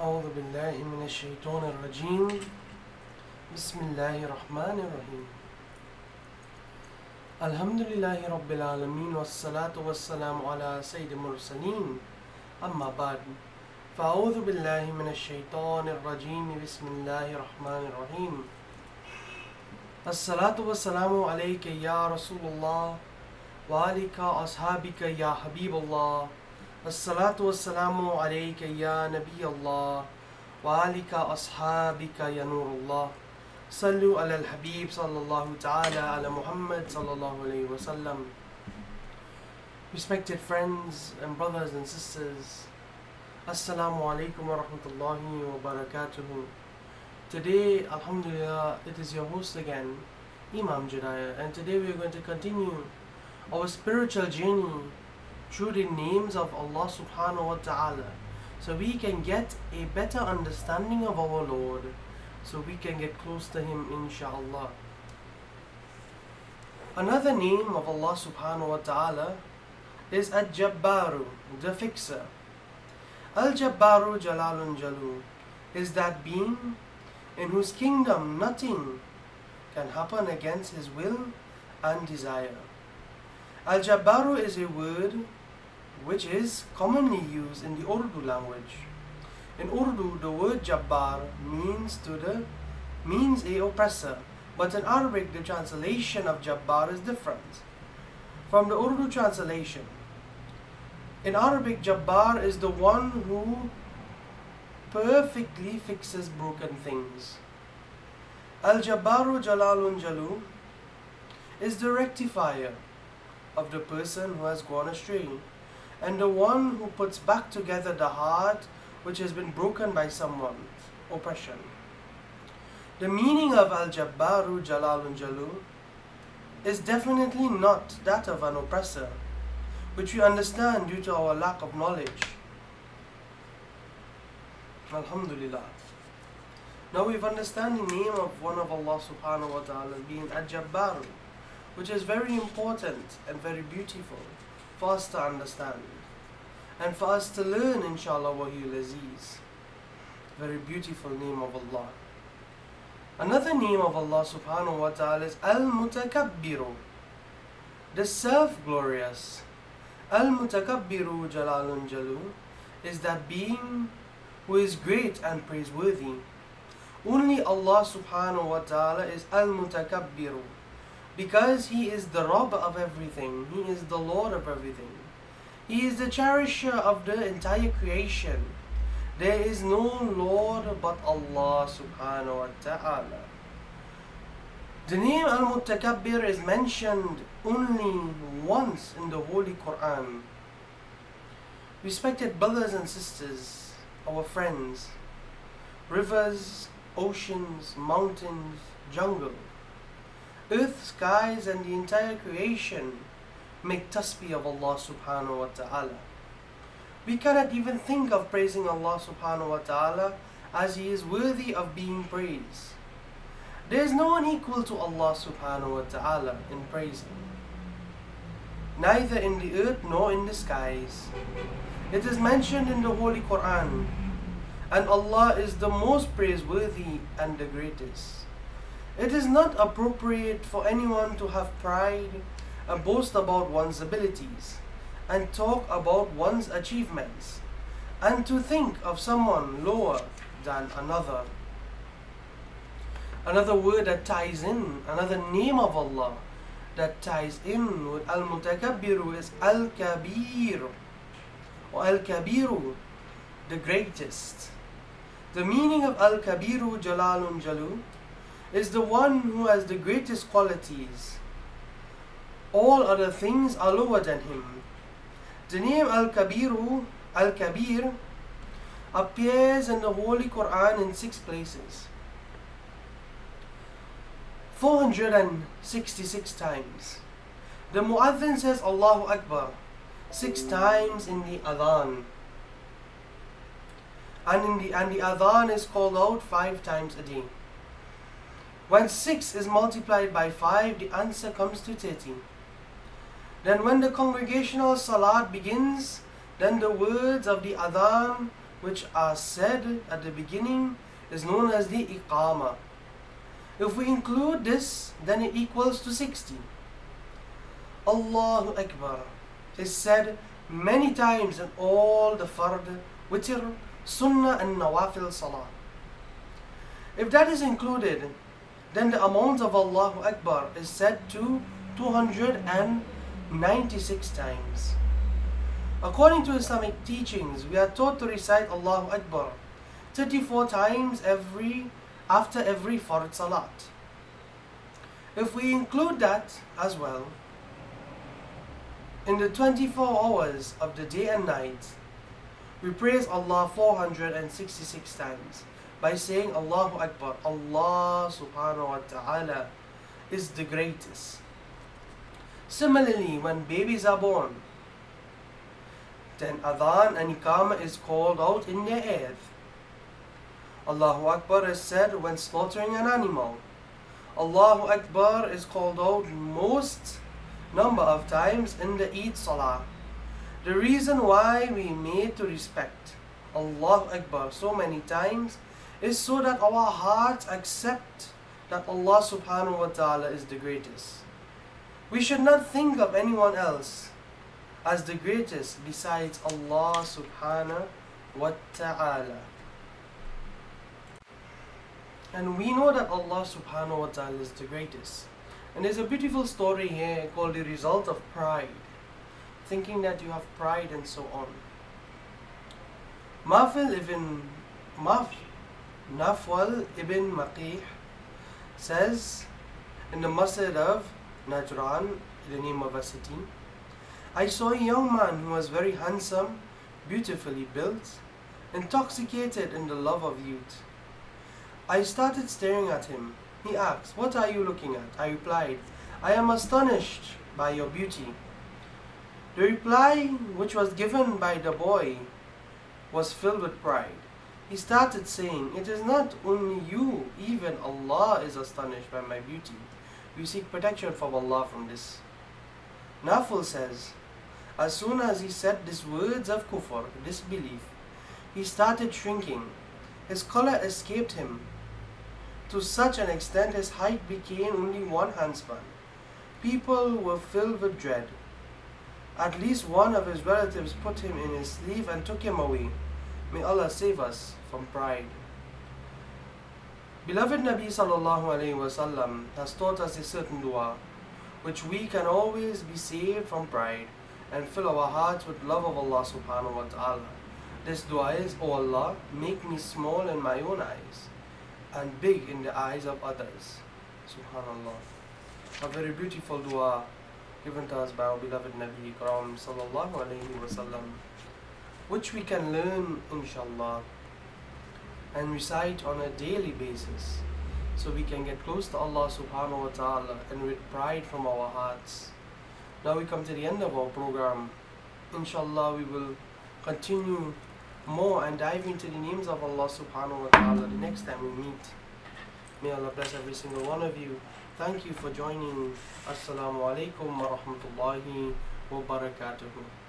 اعوذ باللہ من الشیطان الرجیم بسم اللہ الرحمن الرحیم الحمد للہ رب العالمین والصلاة والسلام علی سید مرسلین اما بعد فاعوذ باللہ من الشیطان الرجیم بسم اللہ الرحمن الرحیم الصلاة والسلام علیک یا رسول اللہ وعلیکہ اصحابک یا حبیب اللہ الصلاة والسلام عليك يا نبي الله وعليك أصحابك يا نور الله صلوا على الحبيب صلى الله تعالى على محمد صلى الله عليه وسلم Respected friends and brothers and sisters Assalamu alaikum wa rahmatullahi wa barakatuhu Today, Alhamdulillah, it is your host again, Imam Judaya, and today we are going to continue our spiritual journey through the names of Allah subhanahu wa ta'ala so we can get a better understanding of our Lord so we can get close to Him inshallah. Another name of Allah subhanahu wa ta'ala is Al-Jabbaru, the fixer. Al-Jabbaru Jalalun Jalu is that being in whose kingdom nothing can happen against his will and desire. Al Jabbaru is a word which is commonly used in the Urdu language. In Urdu, the word Jabbar means to the means a oppressor, but in Arabic the translation of Jabbar is different from the Urdu translation. In Arabic, Jabbar is the one who perfectly fixes broken things. Al Jabbaru Jalalun Jalu is the rectifier of the person who has gone astray and the one who puts back together the heart which has been broken by someone's oppression. The meaning of Al Jabbaru Jalalun Jalu is definitely not that of an oppressor, which we understand due to our lack of knowledge. Alhamdulillah. Now we've understand the name of one of Allah subhanahu wa ta'ala being Al Jabbaru, which is very important and very beautiful for us to understand. And for us to learn inshallah Wahiyul Aziz. Very beautiful name of Allah. Another name of Allah subhanahu wa ta'ala is Al-Mutakabbiru, the self-glorious. Al-Mutakabbiru Jalalun Jalu is that being who is great and praiseworthy. Only Allah subhanahu wa ta'ala is Al-Mutakabbiru because He is the Rabb of everything, He is the Lord of everything. He is the cherisher of the entire creation. There is no Lord but Allah subhanahu wa ta'ala. The name Al-Mutakabbir is mentioned only once in the Holy Quran. Respected brothers and sisters, our friends, rivers, oceans, mountains, jungle, earth, skies, and the entire creation make tasbih of Allah subhanahu wa ta'ala. We cannot even think of praising Allah subhanahu wa ta'ala as He is worthy of being praised. There is no one equal to Allah subhanahu wa ta'ala in praising, neither in the earth nor in the skies. It is mentioned in the Holy Quran, and Allah is the most praiseworthy and the greatest. It is not appropriate for anyone to have pride and boast about one's abilities and talk about one's achievements and to think of someone lower than another. Another word that ties in, another name of Allah that ties in with Al Mutakabbiru is Al Kabir or Al Kabiru, the greatest. The meaning of Al Kabiru Jalalun Jalu is the one who has the greatest qualities. All other things are lower than him. The name Al Kabiru, Al Kabir, appears in the Holy Quran in six places. 466 times. The Muazzin says Allahu Akbar six times in the Adhan. And in the and the Adhan is called out five times a day. When six is multiplied by five, the answer comes to thirty. Then when the congregational salat begins, then the words of the adhan which are said at the beginning is known as the iqama. If we include this, then it equals to 60. Allahu Akbar is said many times in all the fard, witr, sunnah and nawafil salah. If that is included, then the amount of Allahu Akbar is said to 296 times. According to Islamic teachings, we are taught to recite Allahu Akbar 34 times every after every Fard Salat. If we include that as well, in the 24 hours of the day and night, we praise Allah 466 times by saying Allahu Akbar. Allah subhanahu wa ta'ala is the greatest. Similarly, when babies are born, then adhan and iqamah is called out in their earth. Allahu Akbar is said when slaughtering an animal. Allahu Akbar is called out most number of times in the Eid Salah. The reason why we made to respect Allahu Akbar so many times is so that our hearts accept that Allah subhanahu wa ta'ala is the greatest. We should not think of anyone else as the greatest besides Allah subhanahu wa ta'ala. And we know that Allah subhanahu wa ta'ala is the greatest. And there's a beautiful story here called the result of pride. Thinking that you have pride and so on. Mafil ibn Maf, Nafwal ibn Maqih says in the masjid of Najran, the name of a city, I saw a young man who was very handsome, beautifully built, intoxicated in the love of youth. I started staring at him. He asked, What are you looking at? I replied, I am astonished by your beauty. The reply, which was given by the boy, was filled with pride. He started saying, It is not only you, even Allah is astonished by my beauty. We seek protection from Allah from this. Naful says, As soon as he said these words of kufr, disbelief, he started shrinking. His color escaped him to such an extent his height became only one handspan. People were filled with dread. At least one of his relatives put him in his sleeve and took him away. May Allah save us from pride. Beloved Nabi sallallahu alaihi wasallam has taught us a certain dua, which we can always be saved from pride and fill our hearts with love of Allah subhanahu wa ta'ala. This dua is, O Allah, make me small in my own eyes and big in the eyes of others. Subhanallah. A very beautiful dua given to us by our beloved Nabi Karam sallallahu alayhi wasallam, which we can learn inshallah and recite on a daily basis so we can get close to Allah subhanahu wa ta'ala and with pride from our hearts. Now we come to the end of our program. Inshallah we will continue more and dive into the names of Allah subhanahu wa ta'ala the next time we meet. May Allah bless every single one of you. Thank you for joining. Assalamu alaikum wa rahmatullahi wa barakatuhu.